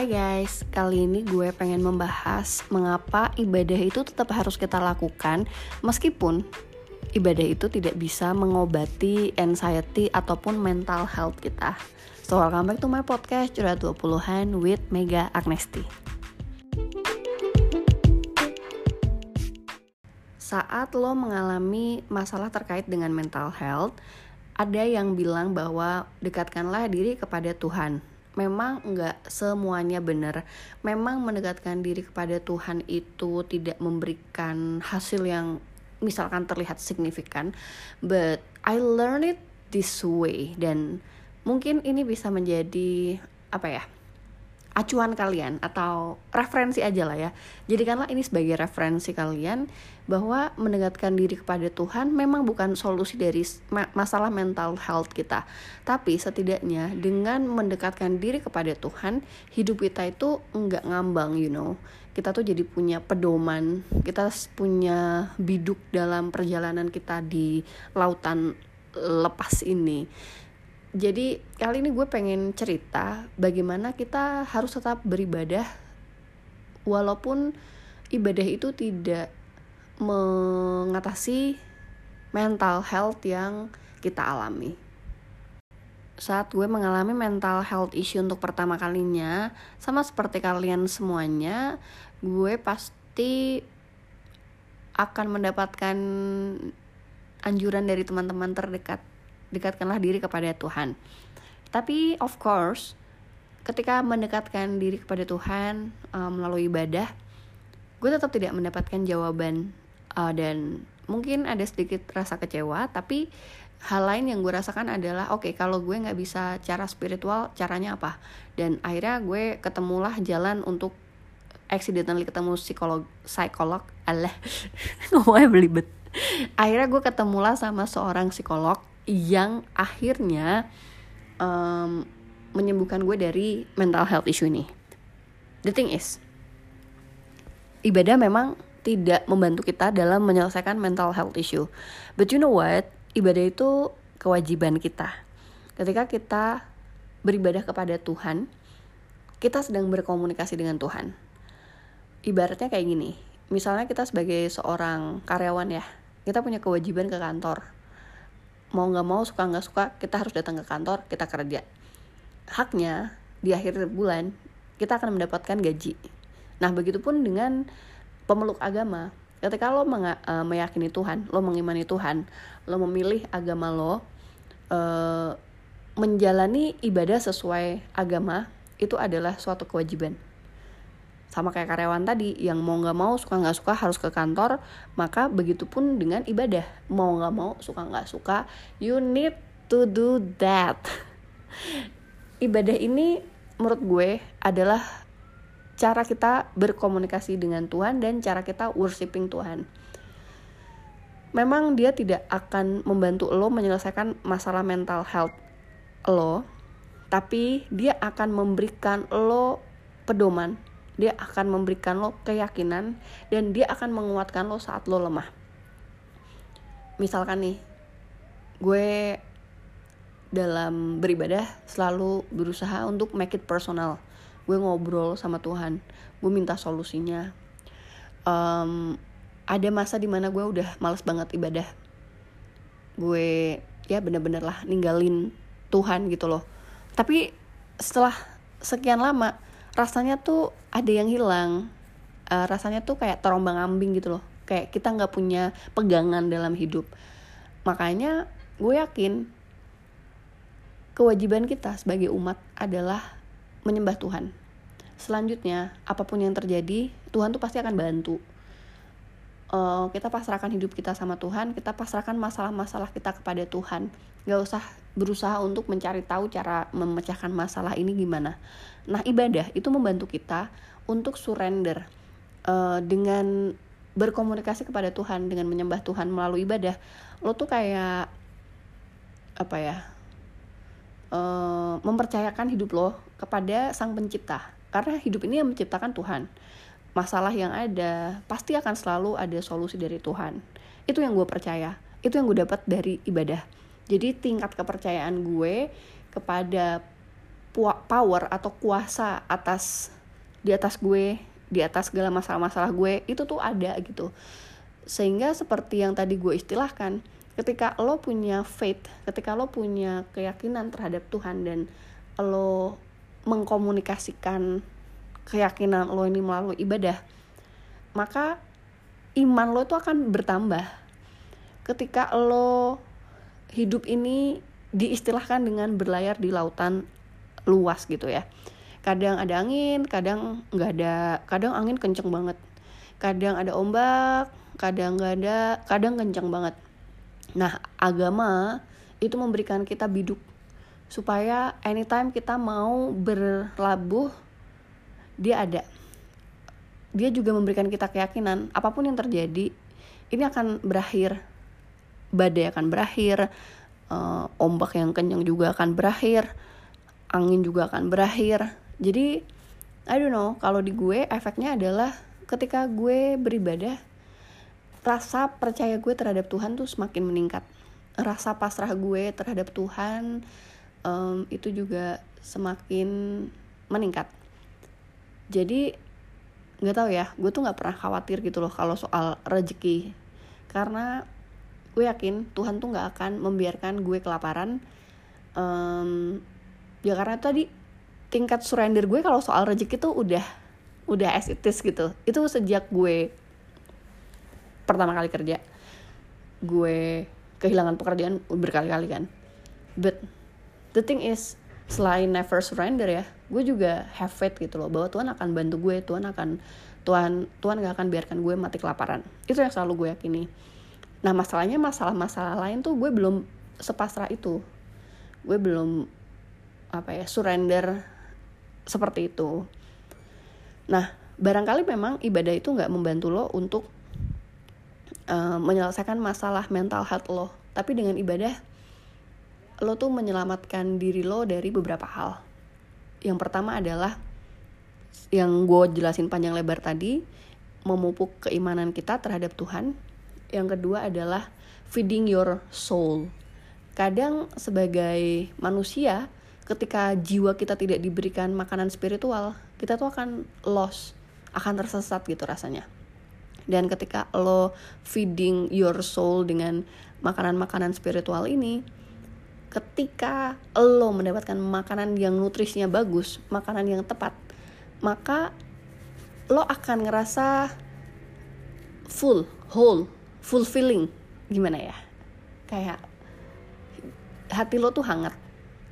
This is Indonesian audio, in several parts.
Hai guys, kali ini gue pengen membahas mengapa ibadah itu tetap harus kita lakukan meskipun ibadah itu tidak bisa mengobati anxiety ataupun mental health kita. So welcome back to my podcast Curhat 20-an with Mega Agnesti. Saat lo mengalami masalah terkait dengan mental health, ada yang bilang bahwa dekatkanlah diri kepada Tuhan memang nggak semuanya benar. Memang mendekatkan diri kepada Tuhan itu tidak memberikan hasil yang misalkan terlihat signifikan, but I learn it this way dan mungkin ini bisa menjadi apa ya? Acuan kalian atau referensi aja lah ya. Jadikanlah ini sebagai referensi kalian bahwa mendekatkan diri kepada Tuhan memang bukan solusi dari masalah mental health kita. Tapi setidaknya dengan mendekatkan diri kepada Tuhan, hidup kita itu enggak ngambang, you know. Kita tuh jadi punya pedoman, kita punya biduk dalam perjalanan kita di lautan lepas ini jadi kali ini gue pengen cerita bagaimana kita harus tetap beribadah walaupun ibadah itu tidak mengatasi mental health yang kita alami. Saat gue mengalami mental health issue untuk pertama kalinya, sama seperti kalian semuanya, gue pasti akan mendapatkan anjuran dari teman-teman terdekat dekatkanlah diri kepada Tuhan. Tapi of course, ketika mendekatkan diri kepada Tuhan uh, melalui ibadah, gue tetap tidak mendapatkan jawaban uh, dan mungkin ada sedikit rasa kecewa. Tapi hal lain yang gue rasakan adalah oke okay, kalau gue nggak bisa cara spiritual, caranya apa? Dan akhirnya gue ketemulah jalan untuk accidentally ketemu psikolog psikolog Allah ngomongnya belibet akhirnya gue ketemulah sama seorang psikolog yang akhirnya um, menyembuhkan gue dari mental health issue ini. The thing is, ibadah memang tidak membantu kita dalam menyelesaikan mental health issue. But you know what? Ibadah itu kewajiban kita. Ketika kita beribadah kepada Tuhan, kita sedang berkomunikasi dengan Tuhan. Ibaratnya kayak gini, misalnya kita sebagai seorang karyawan ya, kita punya kewajiban ke kantor mau nggak mau suka nggak suka kita harus datang ke kantor kita kerja. Haknya di akhir bulan kita akan mendapatkan gaji. Nah begitupun dengan pemeluk agama. Ketika lo uh, meyakini Tuhan lo mengimani Tuhan lo memilih agama lo uh, menjalani ibadah sesuai agama itu adalah suatu kewajiban sama kayak karyawan tadi yang mau nggak mau suka nggak suka harus ke kantor. Maka begitupun dengan ibadah. Mau nggak mau suka nggak suka you need to do that. Ibadah ini menurut gue adalah cara kita berkomunikasi dengan Tuhan dan cara kita worshiping Tuhan. Memang dia tidak akan membantu lo menyelesaikan masalah mental health lo tapi dia akan memberikan lo pedoman dia akan memberikan lo keyakinan dan dia akan menguatkan lo saat lo lemah. Misalkan nih gue dalam beribadah selalu berusaha untuk make it personal. Gue ngobrol sama Tuhan gue minta solusinya. Um, ada masa di mana gue udah males banget ibadah. Gue ya bener-bener lah ninggalin Tuhan gitu loh. Tapi setelah sekian lama rasanya tuh ada yang hilang. Uh, rasanya tuh kayak terombang ambing gitu loh. Kayak kita nggak punya pegangan dalam hidup. Makanya gue yakin kewajiban kita sebagai umat adalah menyembah Tuhan. Selanjutnya apa pun yang terjadi Tuhan tuh pasti akan bantu uh, kita pasrahkan hidup kita sama Tuhan kita pasrahkan masalah-masalah kita kepada Tuhan gak usah berusaha untuk mencari tahu cara memecahkan masalah ini gimana. Nah, ibadah itu membantu kita untuk surrender uh, dengan berkomunikasi kepada Tuhan dengan menyembah Tuhan melalui ibadah. Lo tuh kayak apa ya? Uh, mempercayakan hidup lo kepada Sang Pencipta. Karena hidup ini yang menciptakan Tuhan. Masalah yang ada pasti akan selalu ada solusi dari Tuhan. Itu yang gue percaya. Itu yang gue dapat dari ibadah jadi tingkat kepercayaan gue kepada power atau kuasa atas di atas gue di atas segala masalah-masalah gue itu tuh ada gitu sehingga seperti yang tadi gue istilahkan ketika lo punya faith ketika lo punya keyakinan terhadap Tuhan dan lo mengkomunikasikan keyakinan lo ini melalui ibadah maka iman lo tuh akan bertambah. Ketika lo hidup ini diistilahkan dengan berlayar di lautan luas gitu ya. Kadang ada angin kadang nggak ada kadang angin kenceng banget. Kadang ada ombak kadang nggak ada kadang kenceng banget. Nah agama itu memberikan kita biduk supaya anytime kita mau berlabuh dia ada. Dia juga memberikan kita keyakinan apa pun yang terjadi ini akan berakhir. Badai akan berakhir uh, ombak yang kencang juga akan berakhir angin juga akan berakhir. Jadi I don't know kalau di gue efeknya adalah ketika gue beribadah rasa percaya gue terhadap Tuhan tuh semakin meningkat. Rasa pasrah gue terhadap Tuhan um, itu juga semakin meningkat jadi nggak tahu ya gue tuh nggak pernah khawatir gitu loh kalau soal rezeki. Karena gue yakin Tuhan tuh nggak akan membiarkan gue kelaparan um, ya karena tadi tingkat surrender gue kalau soal rezeki tuh udah udah as it is gitu. Itu sejak gue pertama kali kerja gue kehilangan pekerjaan berkali-kali kan. But the thing is selain never surrender ya gue juga have faith gitu loh bahwa Tuhan akan bantu gue Tuhan akan Tuhan Tuhan gak akan biarkan gue mati kelaparan. Itu yang selalu gue yakini. Nah masalahnya masalah-masalah lain tuh gue belum sepasrah itu. Gue belum apa ya surrender seperti itu. Nah barangkali memang ibadah itu nggak membantu lo untuk uh, menyelesaikan masalah mental health lo. Tapi dengan ibadah lo tuh menyelamatkan diri lo dari beberapa hal. Yang pertama adalah yang gue jelasin panjang lebar tadi memupuk keimanan kita terhadap Tuhan. Yang kedua adalah feeding your soul. Kadang sebagai manusia ketika jiwa kita tidak diberikan makanan spiritual kita tuh akan lost akan tersesat gitu rasanya. Dan ketika lo feeding your soul dengan makanan-makanan spiritual ini ketika lo mendapatkan makanan yang nutrisinya bagus makanan yang tepat maka lo akan ngerasa full whole fulfilling. Gimana ya? Kayak hati lo tuh hangat.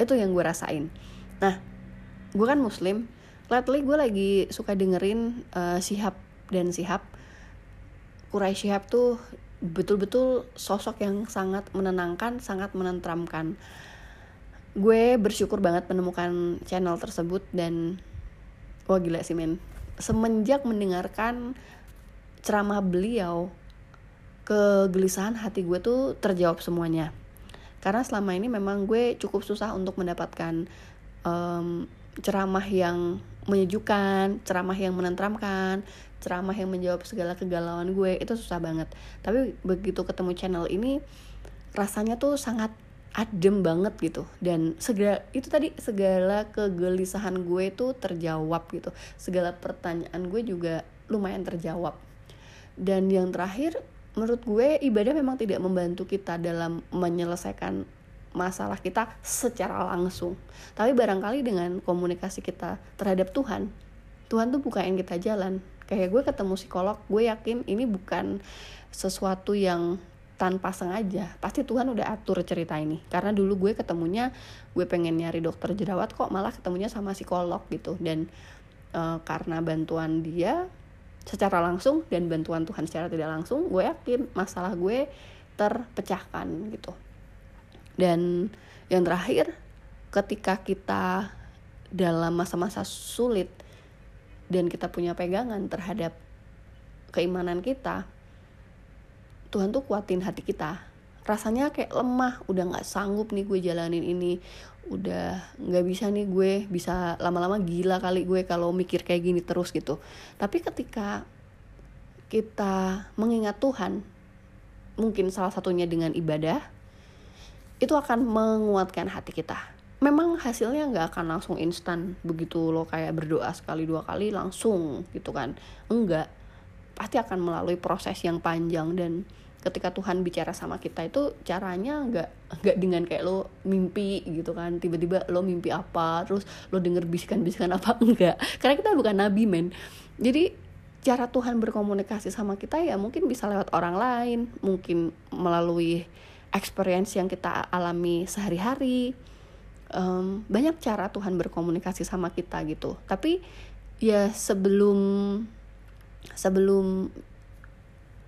Itu yang gue rasain. Nah gue kan muslim. Lately gue lagi suka dengerin uh, Sihab dan Sihab Kurai Sihab tuh betul-betul sosok yang sangat menenangkan sangat menentramkan. Gue bersyukur banget menemukan channel tersebut dan wah gila sih men. Semenjak mendengarkan ceramah beliau kegelisahan hati gue tuh terjawab semuanya. Karena selama ini memang gue cukup susah untuk mendapatkan um, ceramah yang menyejukkan, ceramah yang menenteramkan, ceramah yang menjawab segala kegalauan gue itu susah banget. Tapi begitu ketemu channel ini rasanya tuh sangat adem banget gitu. Dan segala itu tadi segala kegelisahan gue tuh terjawab gitu. Segala pertanyaan gue juga lumayan terjawab. Dan yang terakhir menurut gue ibadah memang tidak membantu kita dalam menyelesaikan masalah kita secara langsung. Tapi barangkali dengan komunikasi kita terhadap Tuhan Tuhan tuh bukain kita jalan. Kayak gue ketemu psikolog gue yakin ini bukan sesuatu yang tanpa sengaja. Pasti Tuhan udah atur cerita ini. Karena dulu gue ketemunya gue pengen nyari dokter jerawat kok malah ketemunya sama psikolog gitu. Dan uh, karena bantuan dia secara langsung dan bantuan Tuhan secara tidak langsung gue yakin masalah gue terpecahkan gitu dan yang terakhir ketika kita dalam masa-masa sulit dan kita punya pegangan terhadap keimanan kita Tuhan tuh kuatin hati kita. Rasanya kayak lemah udah nggak sanggup nih gue jalanin ini. Udah nggak bisa nih gue bisa lama-lama gila kali gue kalau mikir kayak gini terus gitu. Tapi ketika kita mengingat Tuhan mungkin salah satunya dengan ibadah itu akan menguatkan hati kita. Memang hasilnya nggak akan langsung instan begitu lo kayak berdoa sekali dua kali langsung gitu kan. Enggak. Pasti akan melalui proses yang panjang dan ketika Tuhan bicara sama kita itu caranya nggak nggak dengan kayak lo mimpi gitu kan. Tiba-tiba lo mimpi apa terus lo denger bisikan-bisikan apa enggak. Karena kita bukan nabi men. Jadi cara Tuhan berkomunikasi sama kita ya mungkin bisa lewat orang lain mungkin melalui experience yang kita alami sehari-hari um, banyak cara Tuhan berkomunikasi sama kita gitu. Tapi ya sebelum sebelum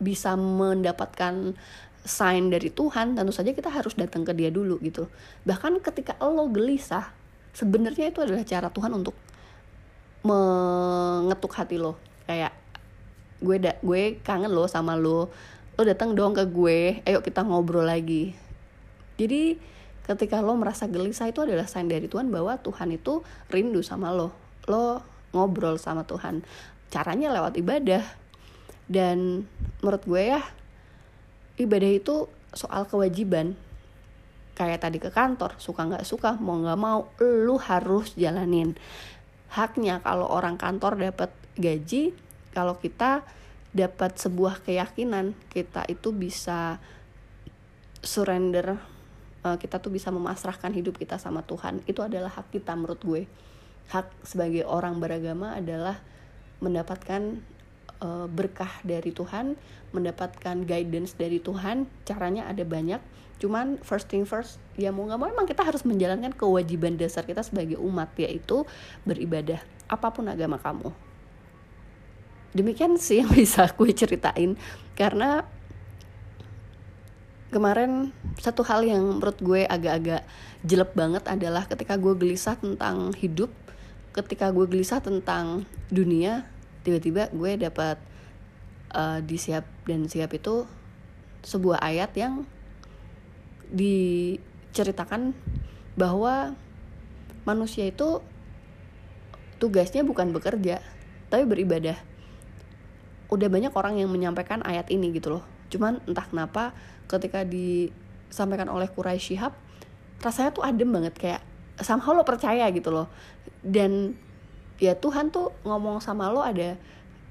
bisa mendapatkan sign dari Tuhan tentu saja kita harus datang ke dia dulu gitu. Bahkan ketika lo gelisah sebenarnya itu adalah cara Tuhan untuk mengetuk hati lo. Kayak gue da gue kangen lo sama lo lo datang dong ke gue ayo kita ngobrol lagi. Jadi ketika lo merasa gelisah itu adalah sign dari Tuhan bahwa Tuhan itu rindu sama lo. Lo ngobrol sama Tuhan. Caranya lewat ibadah. Dan menurut gue ya ibadah itu soal kewajiban. Kayak tadi ke kantor suka nggak suka mau nggak mau lu harus jalanin. Haknya kalau orang kantor dapat gaji kalau kita dapat sebuah keyakinan kita itu bisa surrender uh, kita tuh bisa memasrahkan hidup kita sama Tuhan. Itu adalah hak kita menurut gue. Hak sebagai orang beragama adalah mendapatkan uh, berkah dari Tuhan mendapatkan guidance dari Tuhan. Caranya ada banyak. Cuman first thing first ya mau nggak mau emang kita harus menjalankan kewajiban dasar kita sebagai umat yaitu beribadah apa pun agama kamu demikian sih yang bisa aku ceritain. Karena kemarin satu hal yang menurut gue agak-agak jelek banget adalah ketika gue gelisah tentang hidup ketika gue gelisah tentang dunia tiba-tiba gue dapat uh, di siap dan siap itu sebuah ayat yang diceritakan bahwa manusia itu tugasnya bukan bekerja tapi beribadah udah banyak orang yang menyampaikan ayat ini gitu loh. Cuman entah kenapa ketika disampaikan oleh Quraisy Shihab rasanya tuh adem banget kayak somehow lo percaya gitu loh. Dan ya Tuhan tuh ngomong sama lo ada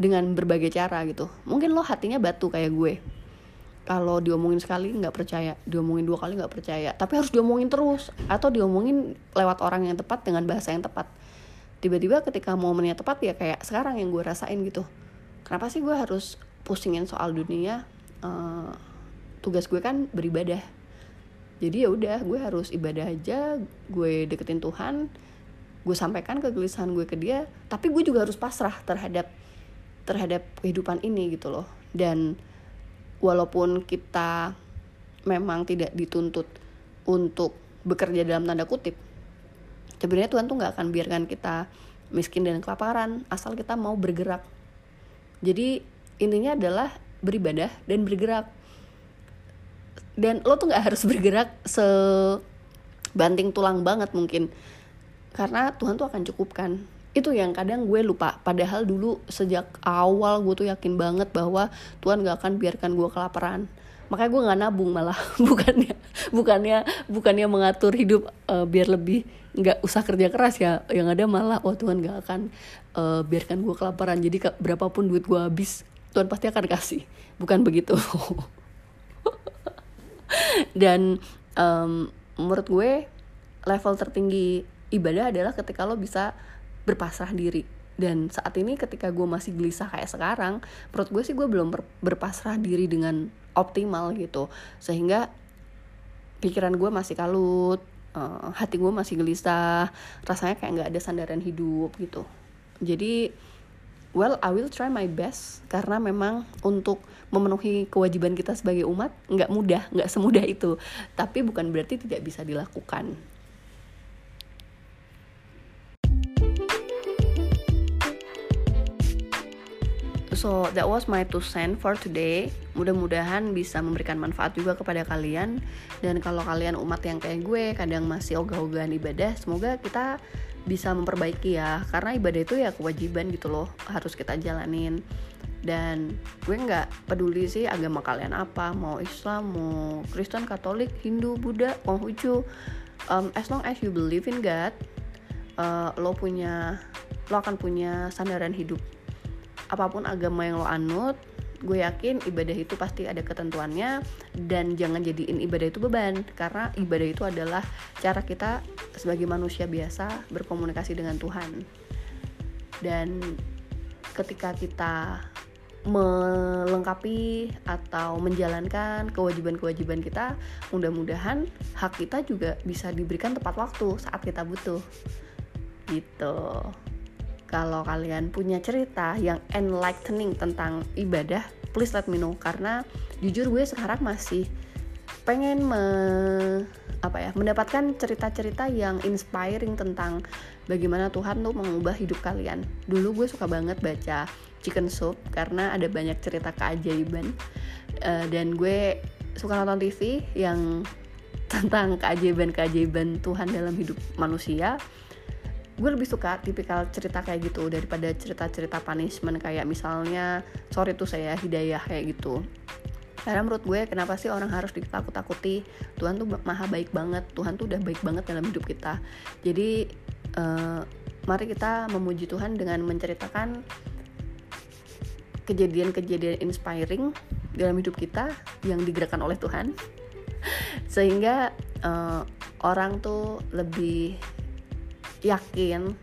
dengan berbagai cara gitu. Mungkin lo hatinya batu kayak gue. Kalau diomongin sekali nggak percaya diomongin dua kali nggak percaya. Tapi harus diomongin terus atau diomongin lewat orang yang tepat dengan bahasa yang tepat. Tiba-tiba ketika momennya tepat ya kayak sekarang yang gue rasain gitu kenapa sih gue harus pusingin soal dunia? Uh, tugas gue kan beribadah. Jadi ya udah gue harus ibadah aja gue deketin Tuhan gue sampaikan kegelisahan gue ke dia tapi gue juga harus pasrah terhadap terhadap kehidupan ini gitu loh. Dan walaupun kita memang tidak dituntut untuk bekerja dalam tanda kutip sebenarnya Tuhan tuh nggak akan biarkan kita miskin dan kelaparan asal kita mau bergerak jadi intinya adalah beribadah dan bergerak. Dan lo tuh nggak harus bergerak sebanting tulang banget mungkin. Karena Tuhan tuh akan cukupkan. Itu yang kadang gue lupa. Padahal dulu sejak awal gue tuh yakin banget bahwa Tuhan gak akan biarkan gue kelaparan. Makanya gue nggak nabung malah. Bukannya bukannya bukannya mengatur hidup uh, biar lebih nggak usah kerja keras ya. Yang ada malah oh Tuhan gak akan uh, biarkan gue kelaparan. Jadi berapapun duit gue habis Tuhan pasti akan kasih. Bukan begitu. Dan um, menurut gue level tertinggi ibadah adalah ketika lo bisa berpasrah diri. Dan saat ini ketika gue masih gelisah kayak sekarang menurut gue sih gue belum ber, berpasrah diri dengan optimal gitu. Sehingga pikiran gue masih kalut uh, hati gue masih gelisah rasanya kayak nggak ada sandaran hidup gitu jadi well I will try my best karena memang untuk memenuhi kewajiban kita sebagai umat nggak mudah nggak semudah itu tapi bukan berarti tidak bisa dilakukan So that was my two cent for today. Mudah-mudahan bisa memberikan manfaat juga kepada kalian. Dan kalau kalian umat yang kayak gue kadang masih ogah-ogahan ibadah, semoga kita bisa memperbaiki ya. Karena ibadah itu ya kewajiban gitu loh harus kita jalanin. Dan gue nggak peduli sih agama kalian apa mau Islam mau Kristen Katolik Hindu Buddha Konghucu um, as long as you believe in God uh, lo punya lo akan punya sandaran hidup. Apa pun agama yang lo anut gue yakin ibadah itu pasti ada ketentuannya dan jangan jadiin ibadah itu beban karena ibadah itu adalah cara kita sebagai manusia biasa berkomunikasi dengan Tuhan dan ketika kita melengkapi atau menjalankan kewajiban-kewajiban kita, mudah-mudahan hak kita juga bisa diberikan tepat waktu saat kita butuh. Gitu. Kalau kalian punya cerita yang enlightening tentang ibadah, please let me know. Karena jujur gue sekarang masih pengen me, apa ya mendapatkan cerita-cerita yang inspiring tentang bagaimana Tuhan tuh mengubah hidup kalian. Dulu gue suka banget baca Chicken Soup karena ada banyak cerita keajaiban. Uh, dan gue suka nonton TV yang tentang keajaiban-keajaiban Tuhan dalam hidup manusia gue lebih suka tipikal cerita kayak gitu daripada cerita-cerita punishment kayak misalnya sorry tuh saya hidayah kayak gitu. Karena menurut gue kenapa sih orang harus ditakut-takuti? Tuhan tuh maha baik banget. Tuhan tuh udah baik banget dalam hidup kita. Jadi uh, mari kita memuji Tuhan dengan menceritakan kejadian-kejadian inspiring dalam hidup kita yang digerakkan oleh Tuhan. Sehingga uh, orang tuh lebih yakin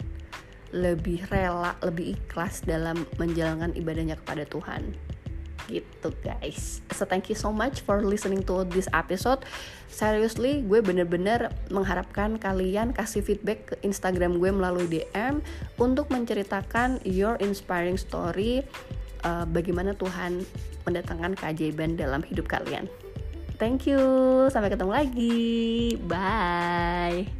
lebih rela lebih ikhlas dalam menjalankan ibadahnya kepada Tuhan gitu guys so thank you so much for listening to this episode seriously gue bener-bener mengharapkan kalian kasih feedback ke Instagram gue melalui DM untuk menceritakan your inspiring story uh, bagaimana Tuhan mendatangkan keajaiban dalam hidup kalian. Thank you, sampai ketemu lagi. Bye.